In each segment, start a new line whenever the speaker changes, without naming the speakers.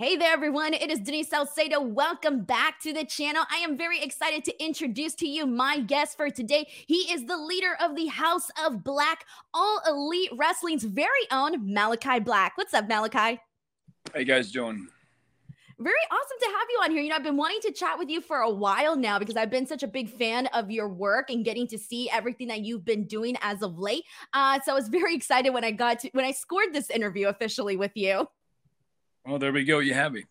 Hey there, everyone. It is Denise Salcedo. Welcome back to the channel. I am very excited to introduce to you my guest for today. He is the leader of the House of Black, All Elite Wrestling's very own Malachi Black. What's up, Malachi?
You guys doing?
Very awesome to have you on here. You know, I've been wanting to chat with you for a while now because I've been such a big fan of your work and getting to see everything that you've been doing as of late. Uh, so I was very excited when I got to when I scored this interview officially with you.
Well, there we go. You have me.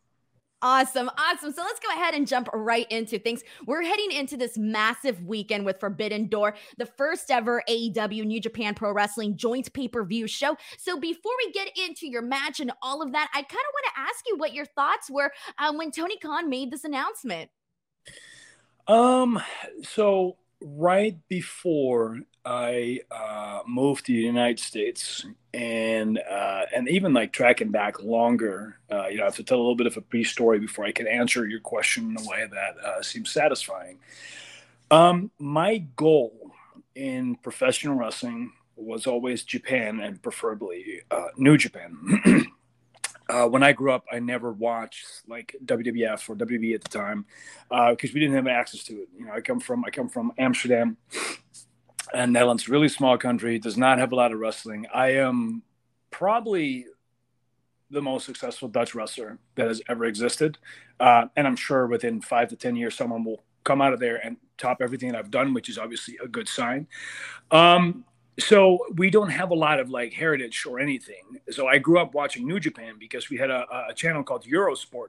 Awesome. Awesome. So let's go ahead and jump right into things. We're heading into this massive weekend with Forbidden Door, the first ever AEW New Japan Pro Wrestling joint pay per view show. So before we get into your match and all of that, I kind of want to ask you what your thoughts were um, when Tony Khan made this announcement.
Um, so right before I uh, moved to the United States, and uh, and even like tracking back longer, uh, you know, I have to tell a little bit of a pre-story before I can answer your question in a way that uh, seems satisfying. Um, my goal in professional wrestling was always Japan and preferably uh, New Japan. Uh, when I grew up, I never watched like WWF or WWE at the time because uh, we didn't have access to it. You know, I come from I come from Amsterdam, and Netherlands, really small country, does not have a lot of wrestling. I am probably the most successful Dutch wrestler that has ever existed, uh, and I'm sure within five to ten years, someone will come out of there and top everything that I've done, which is obviously a good sign. Um, so we don't have a lot of like heritage or anything. So I grew up watching New Japan because we had a, a channel called Eurosport,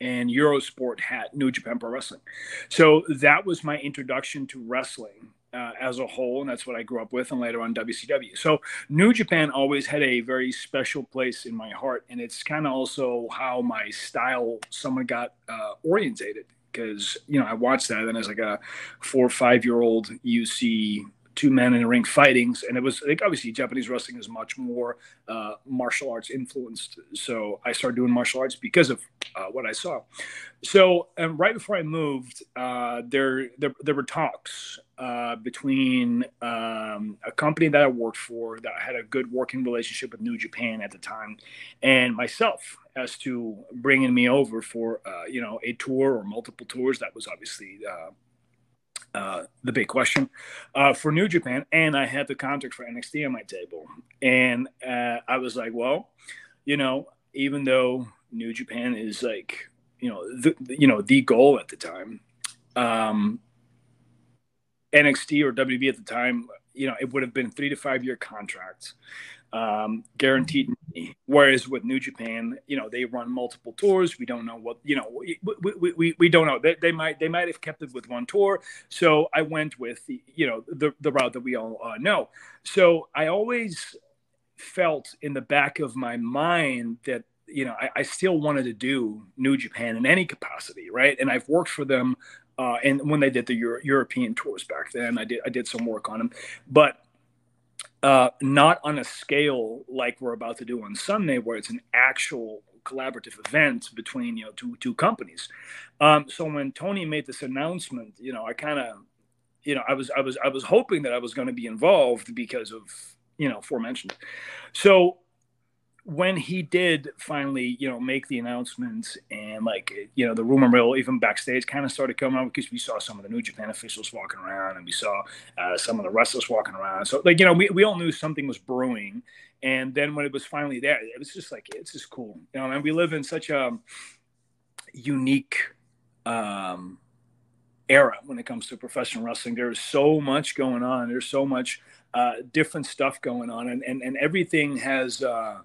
and Eurosport had New Japan Pro Wrestling. So that was my introduction to wrestling uh, as a whole, and that's what I grew up with, and later on WCW. So New Japan always had a very special place in my heart, and it's kind of also how my style somewhat got uh, orientated. Because you know I watched that, and as like a four or five year old, you see two men in a ring fightings, and it was like obviously Japanese wrestling is much more uh, martial arts influenced. So I started doing martial arts because of uh, what I saw. So and right before I moved, uh, there, there there were talks uh, between um, a company that I worked for that had a good working relationship with New Japan at the time, and myself as to bringing me over for uh, you know a tour or multiple tours. That was obviously uh, uh, the big question uh, for New Japan, and I had the contract for NXT on my table, and I was like, well, you know, even though New Japan is like, you know, the you know the goal at the time, um, NXT or WB at the time, you know, it would have been three to five year contracts um, guaranteed. Whereas with New Japan, you know, they run multiple tours. We don't know what, you know, we, we, we, we don't know. They, they might they might have kept it with one tour. So I went with the, you know, the, the route that we all uh, know. So I always felt in the back of my mind that you know I, I, still wanted to do New Japan in any capacity, right? And I've worked for them, uh, and when they did the Euro- European tours back then, I did I did some work on them, but uh, not on a scale like we're about to do on Sunday, where it's an actual collaborative event between you know two two companies. Um, so when Tony made this announcement, you know, I kind of, you know, I was I was I was hoping that I was going to be involved because of you know aforementioned. So when he did finally, you know, make the announcements and like, you know, the rumor mill even backstage kind of started coming out because we saw some of the New Japan officials walking around and we saw uh, some of the wrestlers walking around. So like, you know, we, we all knew something was brewing. And then when it was finally there, it was just like, it's just cool. You know, and we live in such a unique, um, era when it comes to professional wrestling. There's so much going on. There's so much uh, different stuff going on, and and, and everything has uh,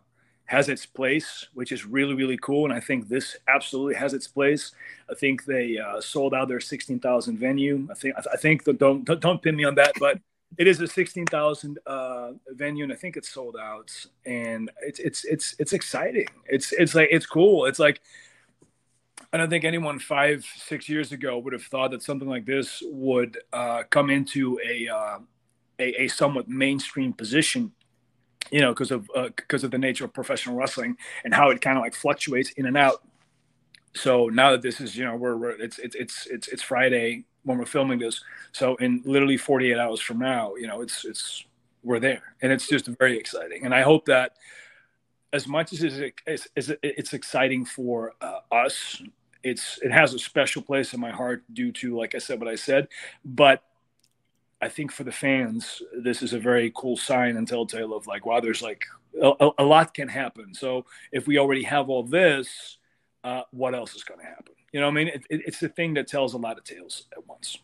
has its place, which is really really cool. And I think this absolutely has its place. I think they uh, sold out their sixteen thousand venue. I think I think the, don't don't pin me on that, but it is a sixteen thousand uh, venue, and I think it's sold out. And it's it's it's it's exciting. It's it's like it's cool. It's like I don't think anyone five six years ago would have thought that something like this would uh, come into a, uh, a a somewhat mainstream position you know, because of because uh, of the nature of professional wrestling and how it kind of like fluctuates in and out. So now that this is, you know, we're, we're it's it's it's it's it's Friday when we're filming this. So in literally 48 hours from now, you know, it's it's we're there, and it's just very exciting. And I hope that as much as it's, it's, it's exciting for uh, us, it's it has a special place in my heart due to, like I said, what I said. But I think for the fans, this is a very cool sign and telltale of like, wow, there's like a, a lot can happen. So if we already have all this, uh, what else is going to happen? You know, I mean, it, it, it's the thing that tells a lot of tales at once.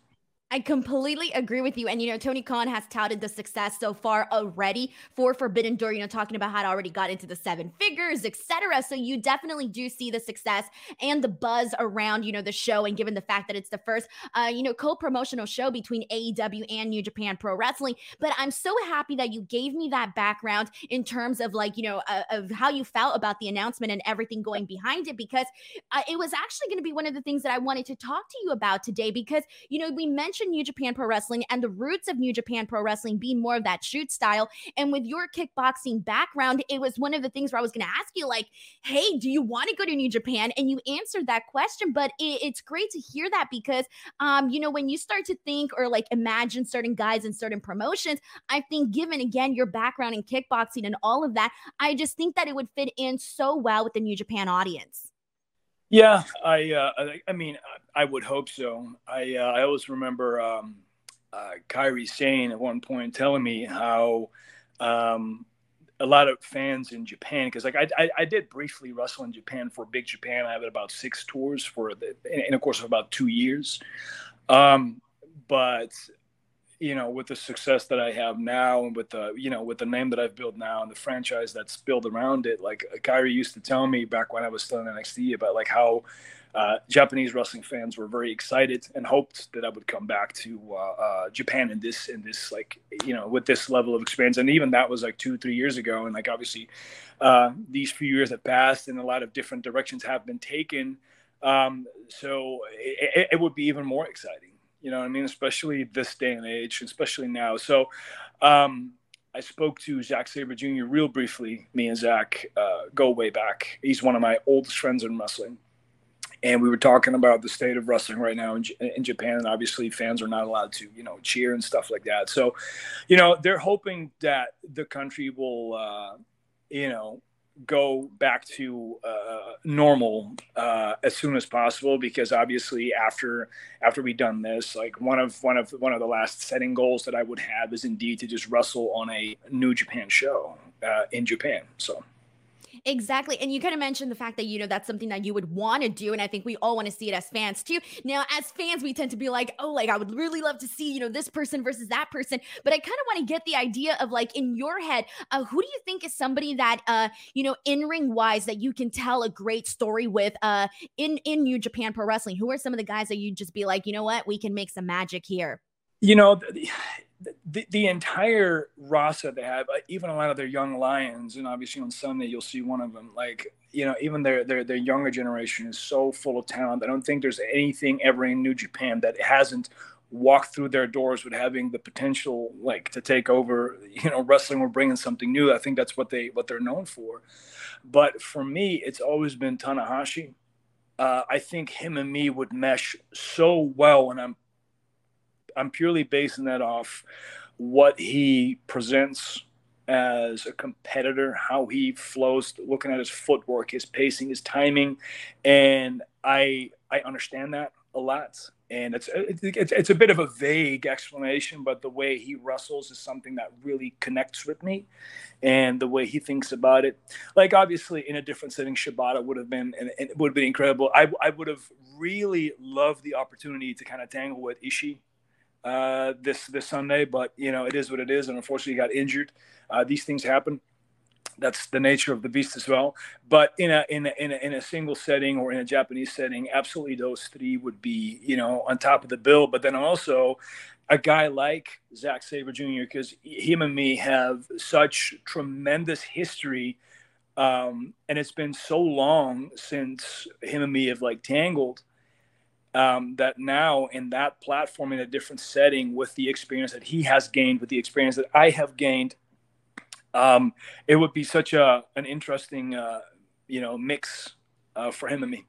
I completely agree with you. And, you know, Tony Khan has touted the success so far already for Forbidden Door, you know, talking about how it already got into the seven figures, etc. So you definitely do see the success and the buzz around, you know, the show. And given the fact that it's the first, uh, you know, co promotional show between AEW and New Japan Pro Wrestling. But I'm so happy that you gave me that background in terms of like, you know, uh, of how you felt about the announcement and everything going behind it, because uh, it was actually going to be one of the things that I wanted to talk to you about today, because, you know, we mentioned mentioned New Japan Pro Wrestling and the roots of New Japan Pro Wrestling being more of that shoot style. And with your kickboxing background, it was one of the things where I was going to ask you, like, hey, do you want to go to New Japan? And you answered that question. But it, it's great to hear that because, um, you know, when you start to think or like imagine certain guys in certain promotions, I think, given again your background in kickboxing and all of that, I just think that it would fit in so well with the New Japan audience.
Yeah, I, uh, I, mean, I would hope so. I, uh, I always remember um, uh, Kairi saying at one point, telling me how um, a lot of fans in Japan, because like I, I, I, did briefly wrestle in Japan for Big Japan. I had about six tours for the, in, in a course of about two years. Um, but you know, with the success that I have now and with the, you know, with the name that I've built now and the franchise that's built around it, like Kairi used to tell me back when I was still in NXT about like how uh, Japanese wrestling fans were very excited and hoped that I would come back to uh, uh, Japan in this, in this, like, you know, with this level of experience. And even that was like two, three years ago. And like, obviously, uh, these few years have passed and a lot of different directions have been taken. Um, so it, it would be even more exciting you know what I mean? Especially this day and age, especially now. So, um, I spoke to Zach Sabre Jr. real briefly. Me and Zach uh, go way back. He's one of my oldest friends in wrestling. And we were talking about the state of wrestling right now in, in Japan. And obviously, fans are not allowed to, you know, cheer and stuff like that. So, you know, they're hoping that the country will, uh, you know, go back to uh, normal uh, as soon as possible because obviously after after we've done this like one of one of one of the last setting goals that i would have is indeed to just wrestle on a new japan show uh, in japan. So
Exactly. And you kind of mentioned the fact that, you know, that's something that you would want to do. And I think we all want to see it as fans too. Now, as fans, we tend to be like, oh, like I would really love to see, you know, this person versus that person. But I kind of want to get the idea of like in your head, uh, who do you think is somebody that, uh, you know, in ring wise that you can tell a great story with uh, in, in New Japan Pro Wrestling? Who are some of the guys that you'd just be like, you know what, we can make some magic here?
You know, the, the entire roster they have, uh, even a lot of their young lions, and obviously on Sunday you'll see one of them. Like you know, even their their their younger generation is so full of talent. I don't think there's anything ever in New Japan that hasn't walked through their doors with having the potential like to take over. You know, wrestling or bringing something new. I think that's what they what they're known for. But for me, it's always been Tanahashi. Uh, I think him and me would mesh so well, and I'm I'm purely basing that off what he presents as a competitor, how he flows, looking at his footwork, his pacing, his timing, and I I understand that a lot. And it's it's it's a bit of a vague explanation, but the way he wrestles is something that really connects with me, and the way he thinks about it. Like obviously, in a different setting, Shibata would have been and it would have been incredible. I I would have really loved the opportunity to kind of tangle with Ishii uh, this this Sunday, but you know it is what it is, and unfortunately he got injured. Uh, these things happen. That's the nature of the beast as well. But in a, in a in a in a single setting or in a Japanese setting, absolutely those three would be you know on top of the bill. But then also a guy like Zach Sabre Jr. because him and me have such tremendous history. Um, and it's been so long since him and me have like tangled um, that now in that platform in a different setting with the experience that he has gained with the experience that i have gained um, it would be such a an interesting uh, you know mix uh, for him and me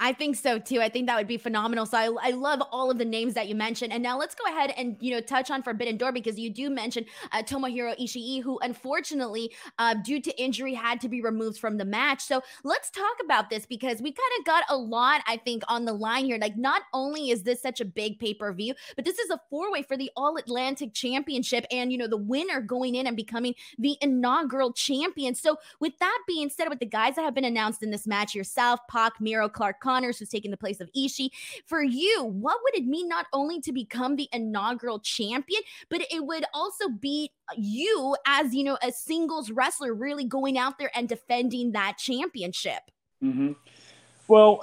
I think so too. I think that would be phenomenal. So I, I love all of the names that you mentioned. And now let's go ahead and you know touch on Forbidden Door because you do mention uh, Tomohiro Ishii, who unfortunately, uh, due to injury, had to be removed from the match. So let's talk about this because we kind of got a lot, I think, on the line here. Like, not only is this such a big pay per view, but this is a four way for the All Atlantic Championship, and you know the winner going in and becoming the inaugural champion. So with that being said, with the guys that have been announced in this match, yourself, Pac, Miro, Clark. Connors, who's taking the place of Ishii. For you, what would it mean not only to become the inaugural champion, but it would also be you as, you know, a singles wrestler really going out there and defending that championship?
Mm-hmm. Well,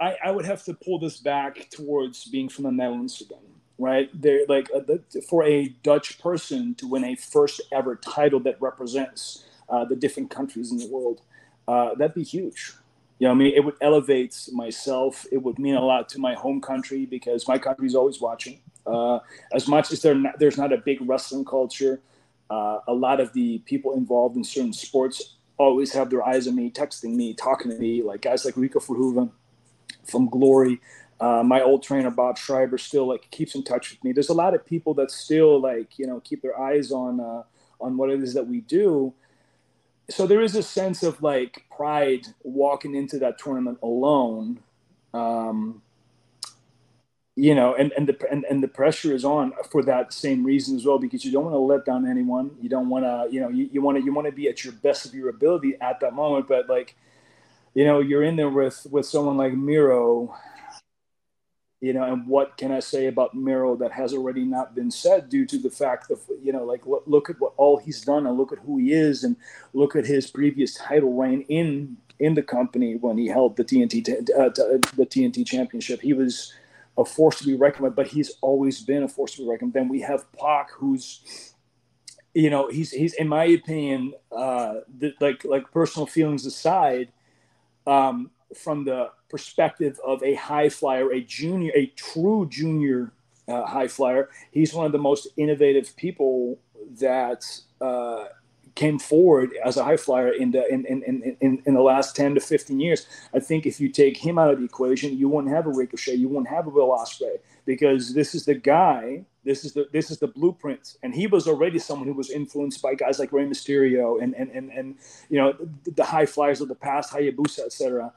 I, I, would have to pull this back towards being from the Netherlands again, right? Like uh, the, for a Dutch person to win a first ever title that represents uh, the different countries in the world, uh, that'd be huge, you know, I mean, it would elevate myself. It would mean a lot to my home country because my country is always watching. Uh, as much as not, there's not a big wrestling culture, uh, a lot of the people involved in certain sports always have their eyes on me, texting me, talking to me, like guys like Rico Verhoeven from Glory. Uh, my old trainer Bob Schreiber still like keeps in touch with me. There's a lot of people that still like you know keep their eyes on uh, on what it is that we do so there is a sense of like pride walking into that tournament alone um, you know and and the and, and the pressure is on for that same reason as well because you don't want to let down anyone. You don't want to you know you, you want to you want to be at your best of your ability at that moment but like you know you're in there with with someone like miro you know, and what can I say about Miro that has already not been said due to the fact of, you know, like look, at what all he's done and look at who he is and look at his previous title reign in in the company when he held the TNT uh, the TNT championship. He was a force to be reckoned with, but he's always been a force to be reckoned. Then we have Pac, who's you know he's he's in my opinion uh, the, like like personal feelings aside um, from the perspective of a high flyer, a junior, a true junior uh, high flyer. He's one of the most innovative people that uh, came forward as a high flyer in the in, in, in, in, the last 10 to 15 years. I think if you take him out of the equation, you won't have a Ricochet, you won't have a Will Ospreay because this is the guy, this is the this is the blueprint. And he was already someone who was influenced by guys like Rey Mysterio and and and, and you know the high flyers of the past, Hayabusa, etc.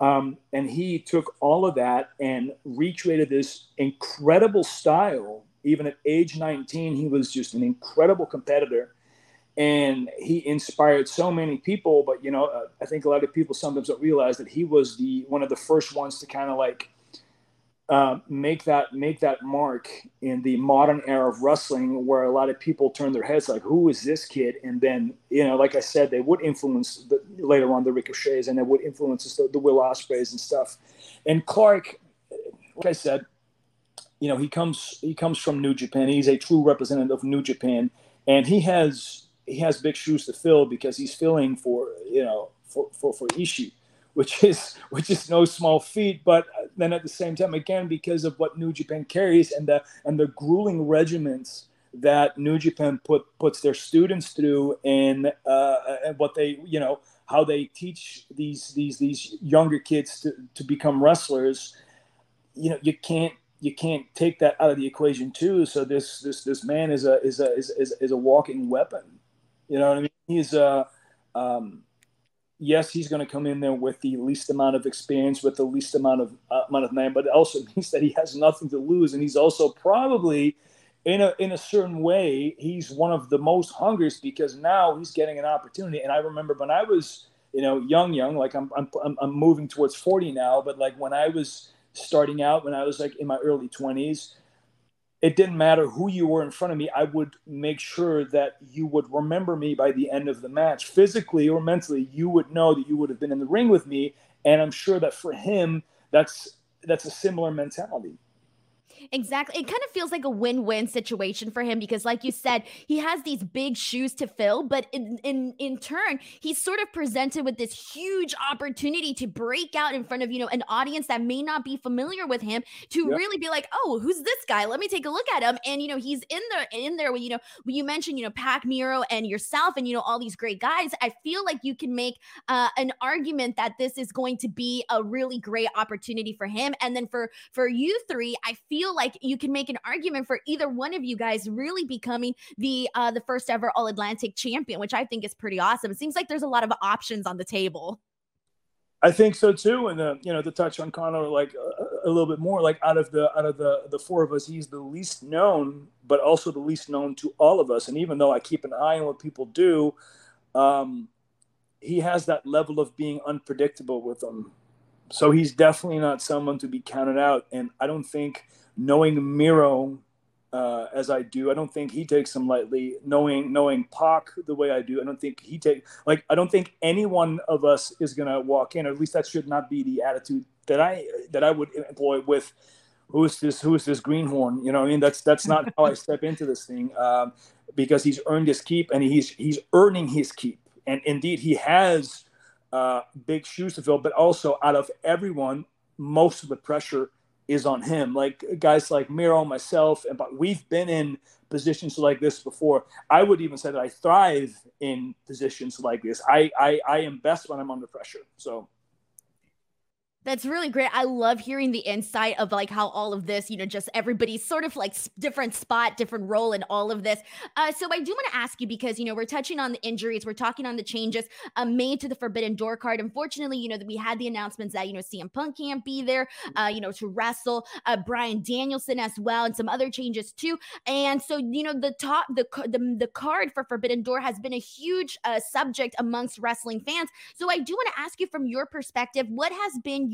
Um, and he took all of that and recreated this incredible style. Even at age 19, he was just an incredible competitor. And he inspired so many people. But, you know, uh, I think a lot of people sometimes don't realize that he was the one of the first ones to kind of like uh, make that make that mark in the modern era of wrestling, where a lot of people turn their heads like, "Who is this kid?" And then, you know, like I said, they would influence the, later on the Ricochets, and they would influence the, the Will Ospreys and stuff. And Clark, like I said, you know, he comes he comes from New Japan. He's a true representative of New Japan, and he has he has big shoes to fill because he's filling for you know for for for Ishii which is which is no small feat. But then at the same time, again, because of what New Japan carries and the and the grueling regiments that New Japan put puts their students through, and uh, and what they you know how they teach these these these younger kids to, to become wrestlers, you know, you can't you can't take that out of the equation too. So this this this man is a is a is, is, is a walking weapon. You know what I mean? He's a um, yes, he's going to come in there with the least amount of experience, with the least amount of uh, amount of name, but it also means that he has nothing to lose, and he's also probably in a in a certain way he's one of the most hungers because now he's getting an opportunity. And I remember when I was you know young, young, like I'm I'm I'm moving towards forty now, but like when I was starting out, when I was like in my early twenties it didn't matter who you were in front of me. I would make sure that you would remember me by the end of the match, physically or mentally. You would know that you would have been in the ring with me, and I'm sure that for him, that's that's a similar mentality.
Exactly. It kind of feels like a win-win situation for him because like you said, he has these big shoes to fill, but in in in turn, he's sort of presented with this huge opportunity to break out in front of, you know, an audience that may not be familiar with him to yep. really be like, "Oh, who's this guy? Let me take a look at him." And you know, he's in there in there when, you know, when you mentioned, you know, Pac Miro and yourself and you know all these great guys, I feel like you can make uh, an argument that this is going to be a really great opportunity for him. And then for for you three, I feel like you can make an argument for either one of you guys really becoming the uh, the first ever All Atlantic champion, which I think is pretty awesome. It seems like there's a lot of options on the table.
I think so too. And the, you know, to touch on Conor like a, a, little bit more, like out of the out of the the four of us, he's the least known, but also the least known to all of us. And even though I keep an eye on what people do, um, he has that level of being unpredictable with them. So he's definitely not someone to be counted out. And I don't think knowing Miro uh, as I do, I don't think he takes them lightly. Knowing knowing Pac the way I do, I don't think he take like I don't think any one of us is gonna walk in. Or at least that should not be the attitude that I that I would employ with who's this who's this greenhorn. You know, I mean that's that's not how I step into this thing um, because he's earned his keep and he's he's earning his keep. And indeed, he has uh, big shoes to fill. But also, out of everyone, most of the pressure is on him. Like guys like Miro, myself, and but we've been in positions like this before. I would even say that I thrive in positions like this. I I, I am best when I'm under pressure. So
that's really great. I love hearing the insight of like how all of this, you know, just everybody's sort of like different spot, different role in all of this. Uh, so I do want to ask you because, you know, we're touching on the injuries, we're talking on the changes uh, made to the Forbidden Door card. Unfortunately, you know, that we had the announcements that, you know, CM Punk can't be there, uh, you know, to wrestle, uh, Bryan Danielson as well, and some other changes too. And so, you know, the top, the, the, the card for Forbidden Door has been a huge uh, subject amongst wrestling fans. So I do want to ask you from your perspective, what has been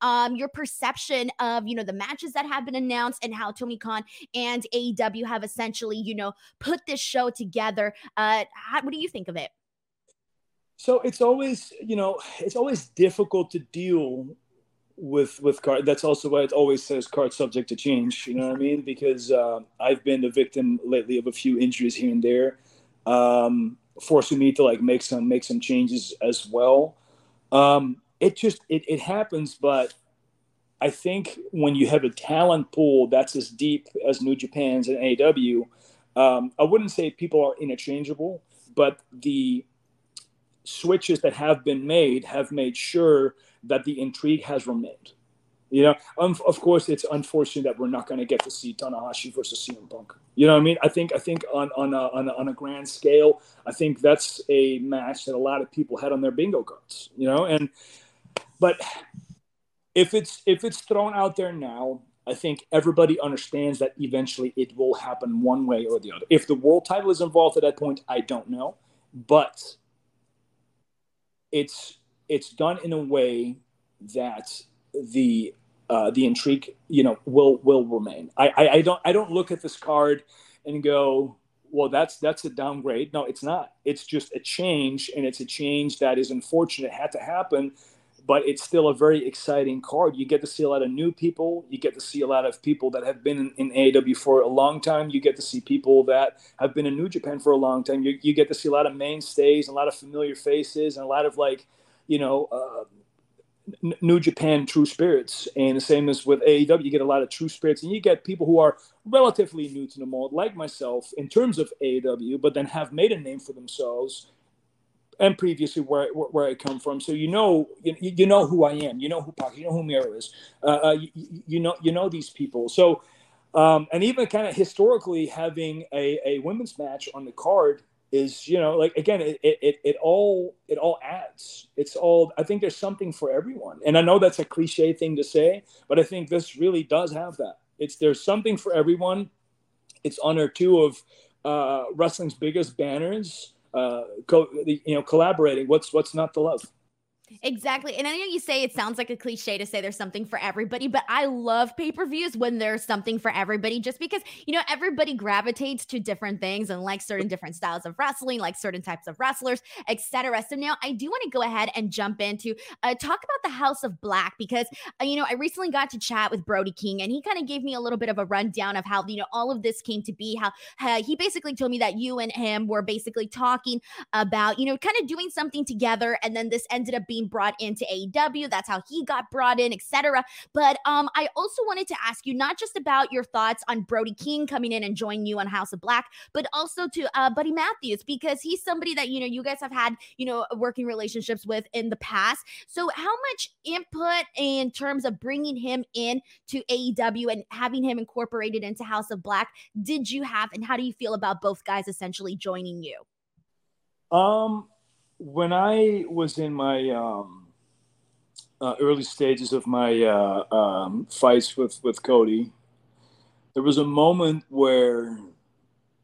um your perception of you know the matches that have been announced and how Tony Khan and AEW have essentially you know put this show together. Uh, how, what do you think of it?
So it's always you know it's always difficult to deal with with card. That's also why it always says card subject to change. You know what I mean? Because uh, I've been the victim lately of a few injuries here and there, um, forcing me to like make some make some changes as well. Um, it just it, it happens but i think when you have a talent pool that's as deep as new japan's and AEW um, i wouldn't say people are interchangeable but the switches that have been made have made sure that the intrigue has remained you know, um, of course, it's unfortunate that we're not going to get to see Tanahashi versus CM Punk. You know what I mean? I think I think on on a, on a, on a grand scale, I think that's a match that a lot of people had on their bingo cards. You know, and but if it's if it's thrown out there now, I think everybody understands that eventually it will happen one way or the other. If the world title is involved at that point, I don't know, but it's it's done in a way that the uh, the intrigue, you know, will will remain. I, I, I don't I don't look at this card and go, well, that's that's a downgrade. No, it's not. It's just a change, and it's a change that is unfortunate. It had to happen but it's still a very exciting card. You get to see a lot of new people. You get to see a lot of people that have been in, in AEW for a long time. You get to see people that have been in New Japan for a long time. You, you get to see a lot of mainstays, and a lot of familiar faces, and a lot of like, you know, uh, New Japan true spirits. And the same as with AEW, you get a lot of true spirits, and you get people who are relatively new to the mold, like myself, in terms of AEW, but then have made a name for themselves and previously where where I come from. So you know you, you know who I am. You know who Pac. You know who Miro is. Uh, uh, you, you, know you know these people. So um, and even kind of historically having a, a women's match on the card is you know like again it, it it all it all adds. It's all I think there's something for everyone. And I know that's a cliche thing to say, but I think this really does have that. It's there's something for everyone. It's honor two of uh, wrestling's biggest banners uh, co- you know, collaborating. What's what's not to love?
Exactly. And I know you say it sounds like a cliche to say there's something for everybody, but I love pay per views when there's something for everybody just because, you know, everybody gravitates to different things and like certain different styles of wrestling, like certain types of wrestlers, etc. So now I do want to go ahead and jump into uh, talk about the House of Black because, uh, you know, I recently got to chat with Brody King and he kind of gave me a little bit of a rundown of how, you know, all of this came to be, how, how he basically told me that you and him were basically talking about, you know, kind of doing something together. And then this ended up being brought into AEW. That's how he got brought in, etc. But um, I also wanted to ask you not just about your thoughts on Brody King coming in and joining you on House of Black, but also to uh, Buddy Matthews because he's somebody that you know you guys have had you know working relationships with in the past. So how much input in terms of bringing him in to AEW and having him incorporated into House of Black did you have, and how do you feel about both guys essentially joining you?
Um, when I was in my um, uh, early stages of my uh, um, fights with with Cody, there was a moment where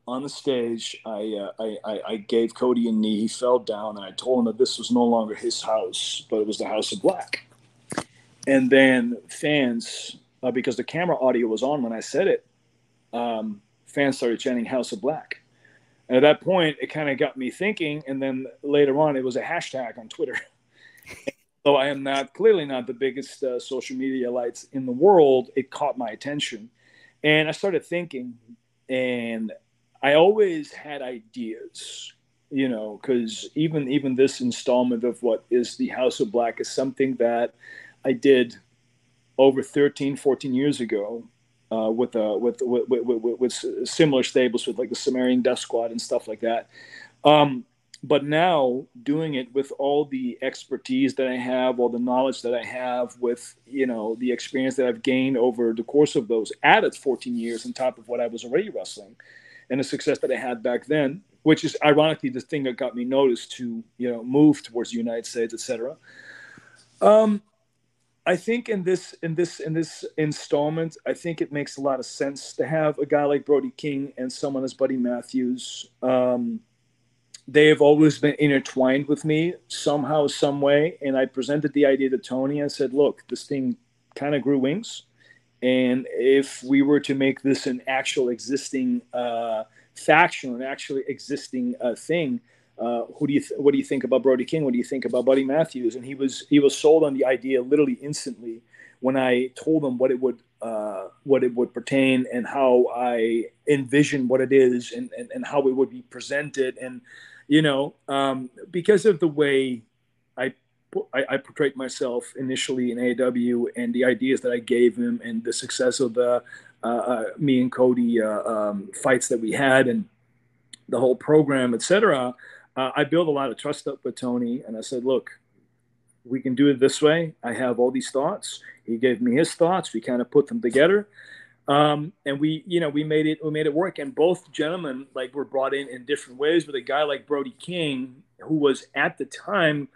on the stage I, uh, I, I gave Cody a knee. He fell down, and I told him that this was no longer his house, but it was the House of Black. And then fans, uh, because the camera audio was on when I said it, um, fans started chanting House of Black. And at that point, it kind of got me thinking. And then later on, it was a hashtag on Twitter. Though I am not clearly not the biggest uh, social media lights in the world, it caught my attention. And I started thinking, and I always had ideas, you know, because even even this installment of what is the House of Black is something that I did over 13, 14 years ago uh, with, uh, with, with, with, with, similar stables with like the Sumerian Death Squad and stuff like that. Um, but now doing it with all the expertise that I have, all the knowledge that I have, with you know the experience that I've gained over the course of those added 14 years on top of what I was already wrestling, and the success that I had back then, which is ironically the thing that got me noticed to you know move towards the United States, etc. Um, I think in this in this in this installment, I think it makes a lot of sense to have a guy like Brody King and someone as Buddy Matthews. Um, they have always been intertwined with me somehow, some way. And I presented the idea to Tony. I said, "Look, this thing kind of grew wings, and if we were to make this an actual existing uh, faction, an actually existing uh, thing." Uh, who do you th- what do you think about Brody King? What do you think about Buddy Matthews? And he was he was sold on the idea literally instantly when I told him what it would uh, what it would pertain and how I envision what it is and, and, and how it would be presented and you know um, because of the way I, I, I portrayed myself initially in AEW and the ideas that I gave him and the success of the uh, uh me and Cody uh, um, fights that we had and the whole program, etc uh, I built a lot of trust up with Tony, and I said, "Look, we can do it this way. I have all these thoughts. He gave me his thoughts. We kind of put them together, um, and we, you know, we made it. We made it work. And both gentlemen like were brought in in different ways. With a guy like Brody King, who was at the time,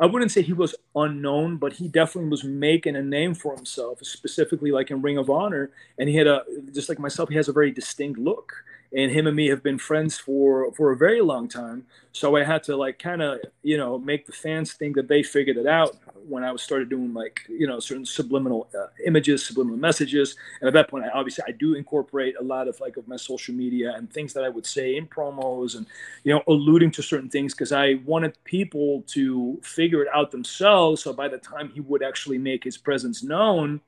I wouldn't say he was unknown, but he definitely was making a name for himself, specifically like in Ring of Honor. And he had a just like myself, he has a very distinct look and him and me have been friends for for a very long time. So i had to like kind of you know make the fans think that they figured it out when i was started doing like you know certain subliminal uh, images subliminal messages. And at that point i obviously i do incorporate a lot of like of my social media and things that i would say in promos and you know alluding to certain things because i wanted people to figure it out themselves. So by the time he would actually make his presence known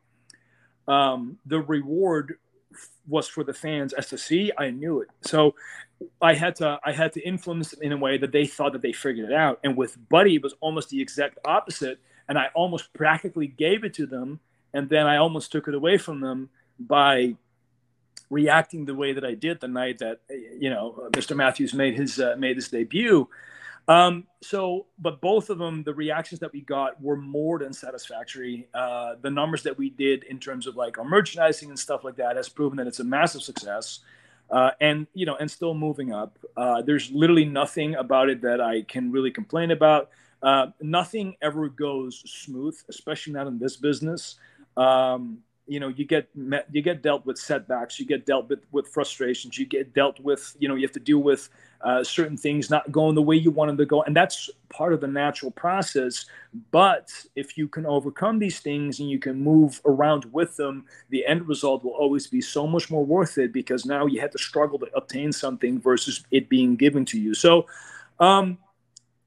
um, the reward was for the fans as to see i knew it. So i had to i had to influence them in a way that they thought that they figured it out. And with buddy it was almost the exact opposite. And i almost practically gave it to them. And then i almost took it away from them by reacting the way that i did the night that you know mr matthews made his uh, made his debut um, so, but both of them, the reactions that we got were more than satisfactory. Uh, the numbers that we did in terms of like our merchandising and stuff like that has proven that it's a massive success. Uh, and you know, and still moving up. Uh, there's literally nothing about it that I can really complain about. Uh, nothing ever goes smooth, especially not in this business. Um, you know you get met, you get dealt with setbacks you get dealt with with frustrations you get dealt with you know you have to deal with uh, certain things not going the way you want them to go. And that's part of the natural process. But if you can overcome these things and you can move around with them, the end result will always be so much more worth it because now you had to struggle to obtain something versus it being given to you. So, um,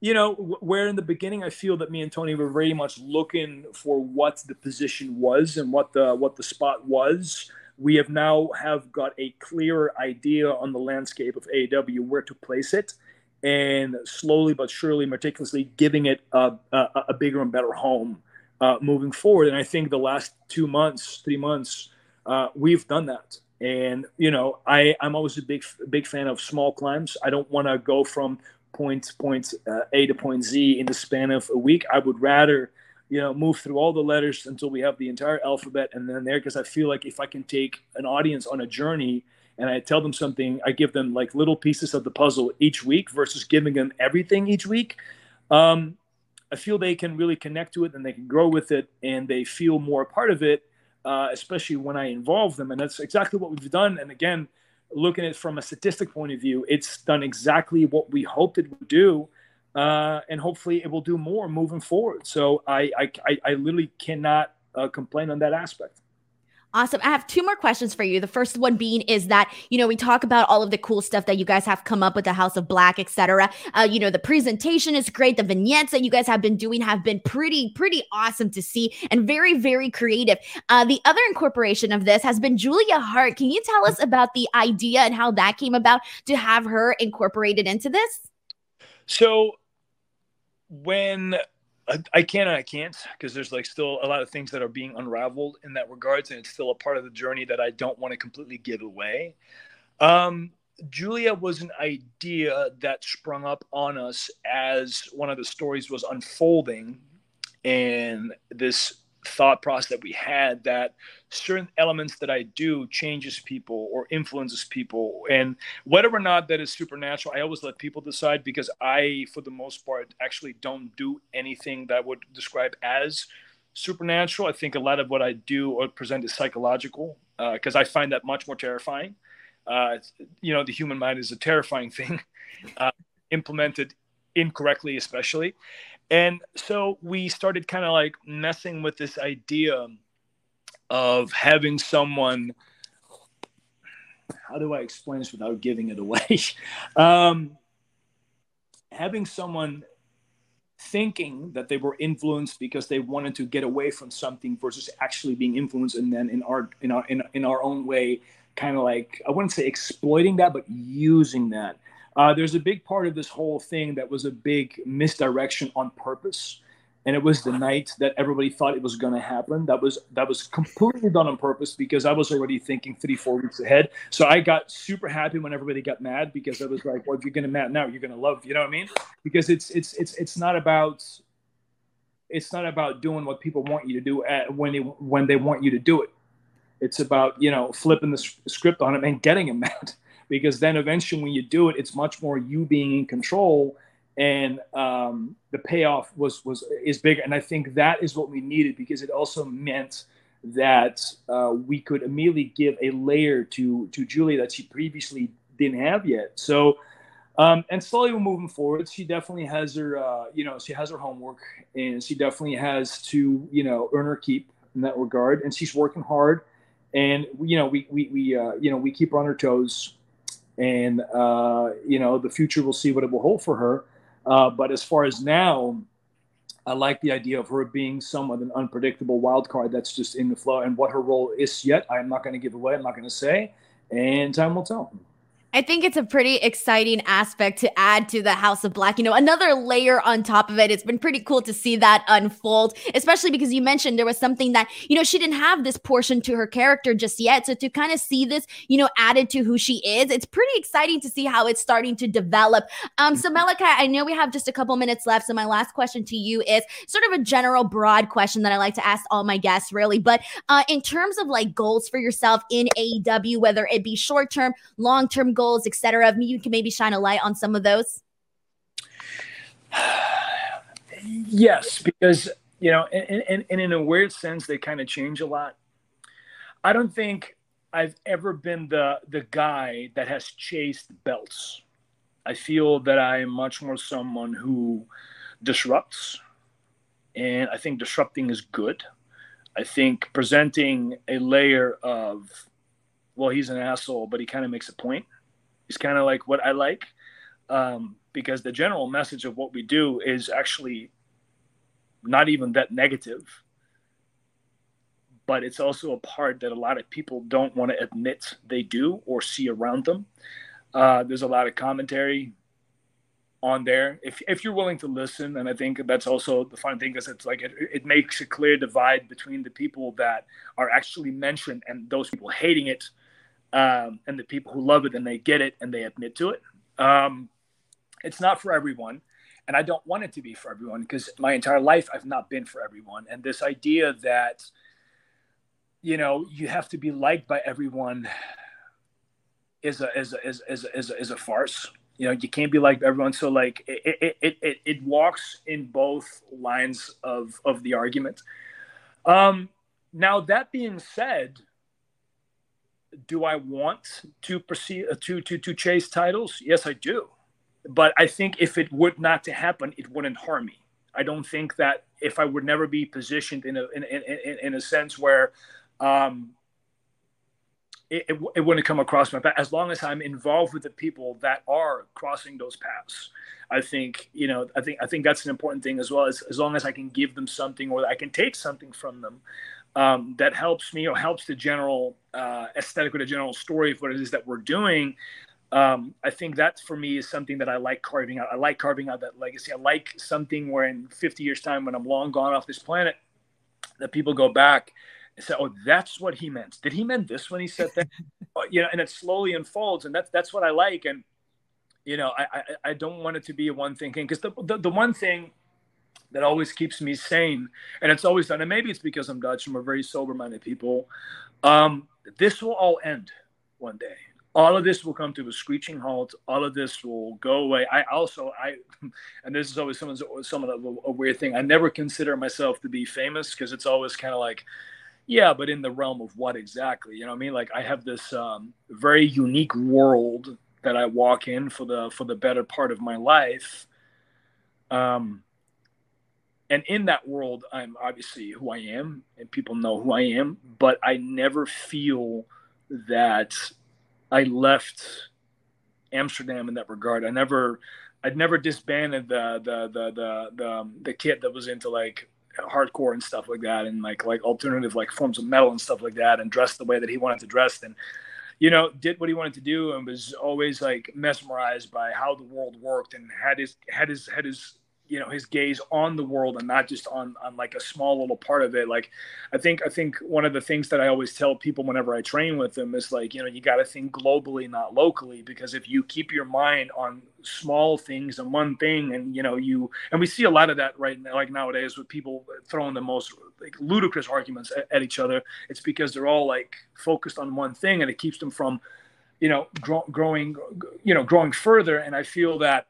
you know, where in the beginning I feel that me and Tony were very much looking for what the position was and what the what the spot was we have now have got a clearer idea on the landscape of AEW where to place it, and slowly but surely, meticulously giving it a, a, a bigger and better home uh, moving forward. And I think the last two months, three months, uh, we've done that. And you know, I I'm always a big big fan of small climbs. I don't want to go from point point uh, A to point Z in the span of a week. I would rather you know, move through all the letters until we have the entire alphabet and then there because I feel like if I can take an audience on a journey and I tell them something, I give them like little pieces of the puzzle each week versus giving them everything each week. Um, I feel they can really connect to it and they can grow with it and they feel more a part of it, uh, especially when I involve them. And that's exactly what we've done. And again, looking at it from a statistic point of view, it's done exactly what we hoped it would do uh, and hopefully it will do more moving forward. So I I, I literally cannot uh, complain on that aspect.
Awesome. I have two more questions for you. The first one being is that, you know, we talk about all of the cool stuff that you guys have come up with the House of Black, etc. Uh, you know, the presentation is great. The vignettes that you guys have been doing have been pretty, pretty awesome to see and very, very creative. Uh, the other incorporation of this has been Julia Hart. Can you tell us about the idea and how that came about to have her incorporated into this?
So when I can and I can't because there's like still a lot of things that are being unraveled in that regards, and it's still a part of the journey that I don't want to completely give away. Um, Julia was an idea that sprung up on us as one of the stories was unfolding, and this thought process that we had that certain elements that I do changes people or influences people. And whether or not that is supernatural, I always let people decide because I, for the most part, actually don't do anything that would describe as supernatural. I think a lot of what I do or present is psychological because uh, I find that much more terrifying. Uh, you know, the human mind is a terrifying thing, uh, implemented incorrectly, especially. And so we started kind of like messing with this idea of having someone. How do I explain this without giving it away? um, having someone thinking that they were influenced because they wanted to get away from something versus actually being influenced and then in our in our in, in our own way kind of like i wouldn't say exploiting that but using that uh, there's a big part of this whole thing that was a big misdirection on purpose, and it was the night that everybody thought it was going to happen. That was that was completely done on purpose because I was already thinking three four weeks ahead. So I got super happy when everybody got mad because I was like, well, if you're going to mad now, you're going to love. You know what I mean? Because it's it's it's it's not about it's not about doing what people want you to do at, when they when they want you to do it. It's about you know flipping the script on them and getting them mad because then eventually when you do it, it's much more you being in control and um, the payoff was was is bigger. And I think that is what we needed because it also meant that uh, we could immediately give a layer to to Julia that she previously didn't have yet. So. Um, and slowly we're moving forward. She definitely has her, uh, you know, she has her homework, and she definitely has to, you know, earn her keep in that regard. And she's working hard, and you know, we we we uh, you know we keep her on her toes and uh, you know the future will see what it will hold for her. Uh, but as far as now, I like the idea of her being somewhat of an unpredictable wild card that's just in the flow. And what her role is yet, I'm not going to give away. I'm not going to say, and time will tell.
I think it's a pretty exciting aspect to add to the House of Black. You know, another layer on top of it. It's been pretty cool to see that unfold, especially because you mentioned there was something that, you know, she didn't have this portion to her character just yet. So to kind of see this, you know, added to who she is, it's pretty exciting to see how it's starting to develop. Um, so Malachi, I know we have just a couple minutes left. So my last question to you is sort of a general, broad question that I like to ask all my guests, really. But uh, in terms of like goals for yourself in AEW, whether it be short term, long term goals, etc. Of me you can maybe shine a light on some of those.
yes, because you know, and, and, and in a weird sense, they kind of change a lot. I don't think I've ever been the the guy that has chased belts. I feel that I am much more someone who disrupts, and I think disrupting is good. I think presenting a layer of, well, he's an asshole, but he kind of makes a point. He's kind of like what I like, um, because the general message of what we do is actually not even that negative but it's also a part that a lot of people don't want to admit they do or see around them. Uh, there's a lot of commentary on there if, if you're willing to listen and i think that's also the fun thing because it's like it, it makes a clear divide between the people that are actually mentioned and those people hating it um, and the people who love it and they get it and they admit to it. Um, it's not for everyone and i don't want it to be for everyone because my entire life i've not been for everyone. And this idea that you know you have to be liked by everyone is a is a is a, is a, is a, farce. You know you can't be like everyone. So like it it, it it it walks in both lines of of the argument. Um now that being said do i want to proceed uh, to to to chase titles? Yes i do. But i think if it would not to happen it wouldn't harm me. I don't think that if i would never be positioned in a in, in, in, a sense where um, it, it, it, wouldn't come across my path. As long as I'm involved with the people that are crossing those paths. I think you know I think I think that's an important thing as well. As as long as I can give them something or I can take something from them um, that helps me or helps the general uh, aesthetic or the general story of what it is that we're doing. Um, I think that for me is something that I like carving out. I like carving out that legacy. I like something where in 50 years time when I'm long gone off this planet that people go back and say, "Oh, that's what he meant. Did he mean this when he said that?" You know, and it slowly unfolds, and that's that's what I like. And you know, I I, I don't want it to be a one thing because the, the the one thing that always keeps me sane, and it's always done, and maybe it's because I'm Dutch and we're very sober-minded people. Um, this will all end one day. All of this will come to a screeching halt. All of this will go away. I also, I, and this is always someone's some of a, a weird thing. I never consider myself to be famous because it's always kind of like, yeah, but in the realm of what exactly? You know what I mean? Like I have this um, very unique world that I walk in for the for the better part of my life. Um, and in that world, I'm obviously who I am, and people know who I am. But I never feel that I left Amsterdam in that regard. I never, I'd never disbanded the the the the the, um, the kid that was into like hardcore and stuff like that and like like alternative like forms of metal and stuff like that and dressed the way that he wanted to dress and you know did what he wanted to do and was always like mesmerized by how the world worked and had his had his had his you know his gaze on the world and not just on on like a small little part of it. Like i think i think one of the things that i always tell people whenever i train with them is like you know you got to think globally not locally because if you keep your mind on small things and one thing and you know you and we see a lot of that right now like nowadays with people throwing the most like ludicrous arguments at, at each other it's because they're all like focused on one thing and it keeps them from you know grow, growing you know growing further. And i feel that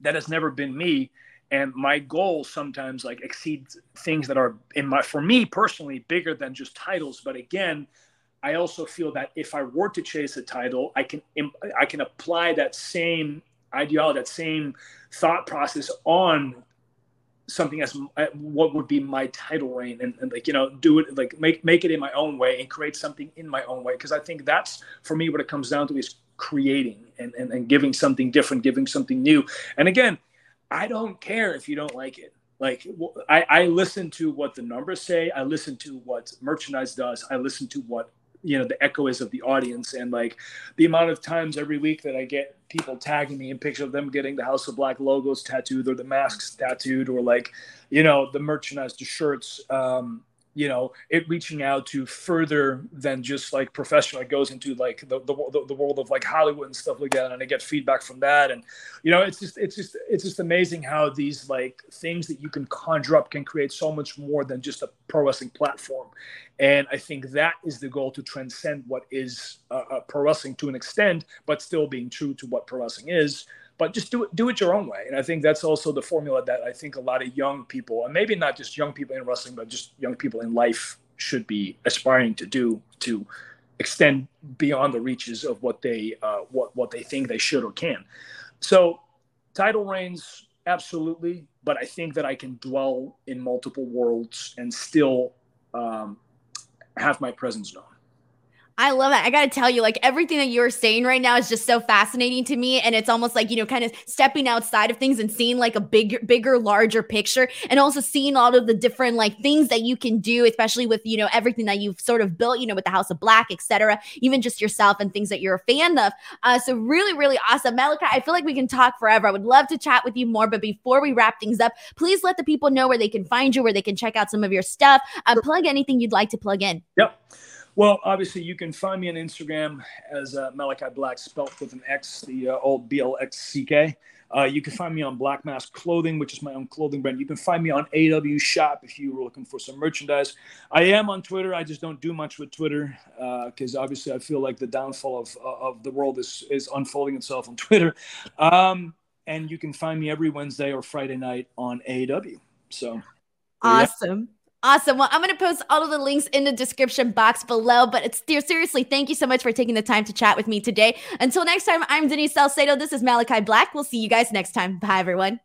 that has never been me and my goal sometimes like exceeds things that are in my for me personally bigger than just titles. But again i also feel that if i were to chase a title i can i can apply that same ideology that same thought process on something as uh, what would be my title reign and, and, like you know do it like make make it in my own way and create something in my own way. Because i think that's for me what it comes down to is creating and, and, and giving something different giving something new. And again I don't care if you don't like it. Like I, I listen to what the numbers say. I listen to what merchandise does. I listen to what you know the echo is of the audience and like the amount of times every week that I get people tagging me in pictures of them getting the House of Black logos tattooed or the masks tattooed or like you know the merchandise, the shirts. Um, you know it reaching out to further than just like professional it goes into like the, the, the world of like hollywood and stuff like that and i get feedback from that and you know it's just it's just it's just amazing how these like things that you can conjure up can create so much more than just a pro wrestling platform and i think that is the goal to transcend what is uh, uh, pro wrestling to an extent but still being true to what pro wrestling is but just do it do it your own way and i think that's also the formula that i think a lot of young people and maybe not just young people in wrestling but just young people in life should be aspiring to do to extend beyond the reaches of what they uh, what what they think they should or can So, title reigns, absolutely. But I think that I can dwell in multiple worlds and still um, have my presence known.
I love that. I got to tell you, like everything that you're saying right now is just so fascinating to me. And it's almost like, you know, kind of stepping outside of things and seeing like a bigger, bigger, larger picture and also seeing all of the different like things that you can do, especially with, you know, everything that you've sort of built, you know, with the House of Black, etc. Even just yourself and things that you're a fan of. Uh, so really, really awesome. Malakai, I feel like we can talk forever. I would love to chat with you more. But before we wrap things up, please let the people know where they can find you, where they can check out some of your stuff. Uh, plug anything you'd like to plug in.
Yep. Well, obviously, you can find me on Instagram as uh, Malakai Black, spelt with an X, the uh, old B L X C K. Uh, you can find me on Black Mask Clothing, which is my own clothing brand. You can find me on AEW Shop if you were looking for some merchandise. I am on Twitter. I just don't do much with Twitter because uh, obviously I feel like the downfall of of the world is is unfolding itself on Twitter. Um, and you can find me every Wednesday or Friday night on AEW. So
awesome. Yeah. Awesome. Well, I'm going to post all of the links in the description box below. But it's seriously, thank you so much for taking the time to chat with me today. Until next time, I'm Denise Salcedo. This is Malakai Black. We'll see you guys next time. Bye, everyone.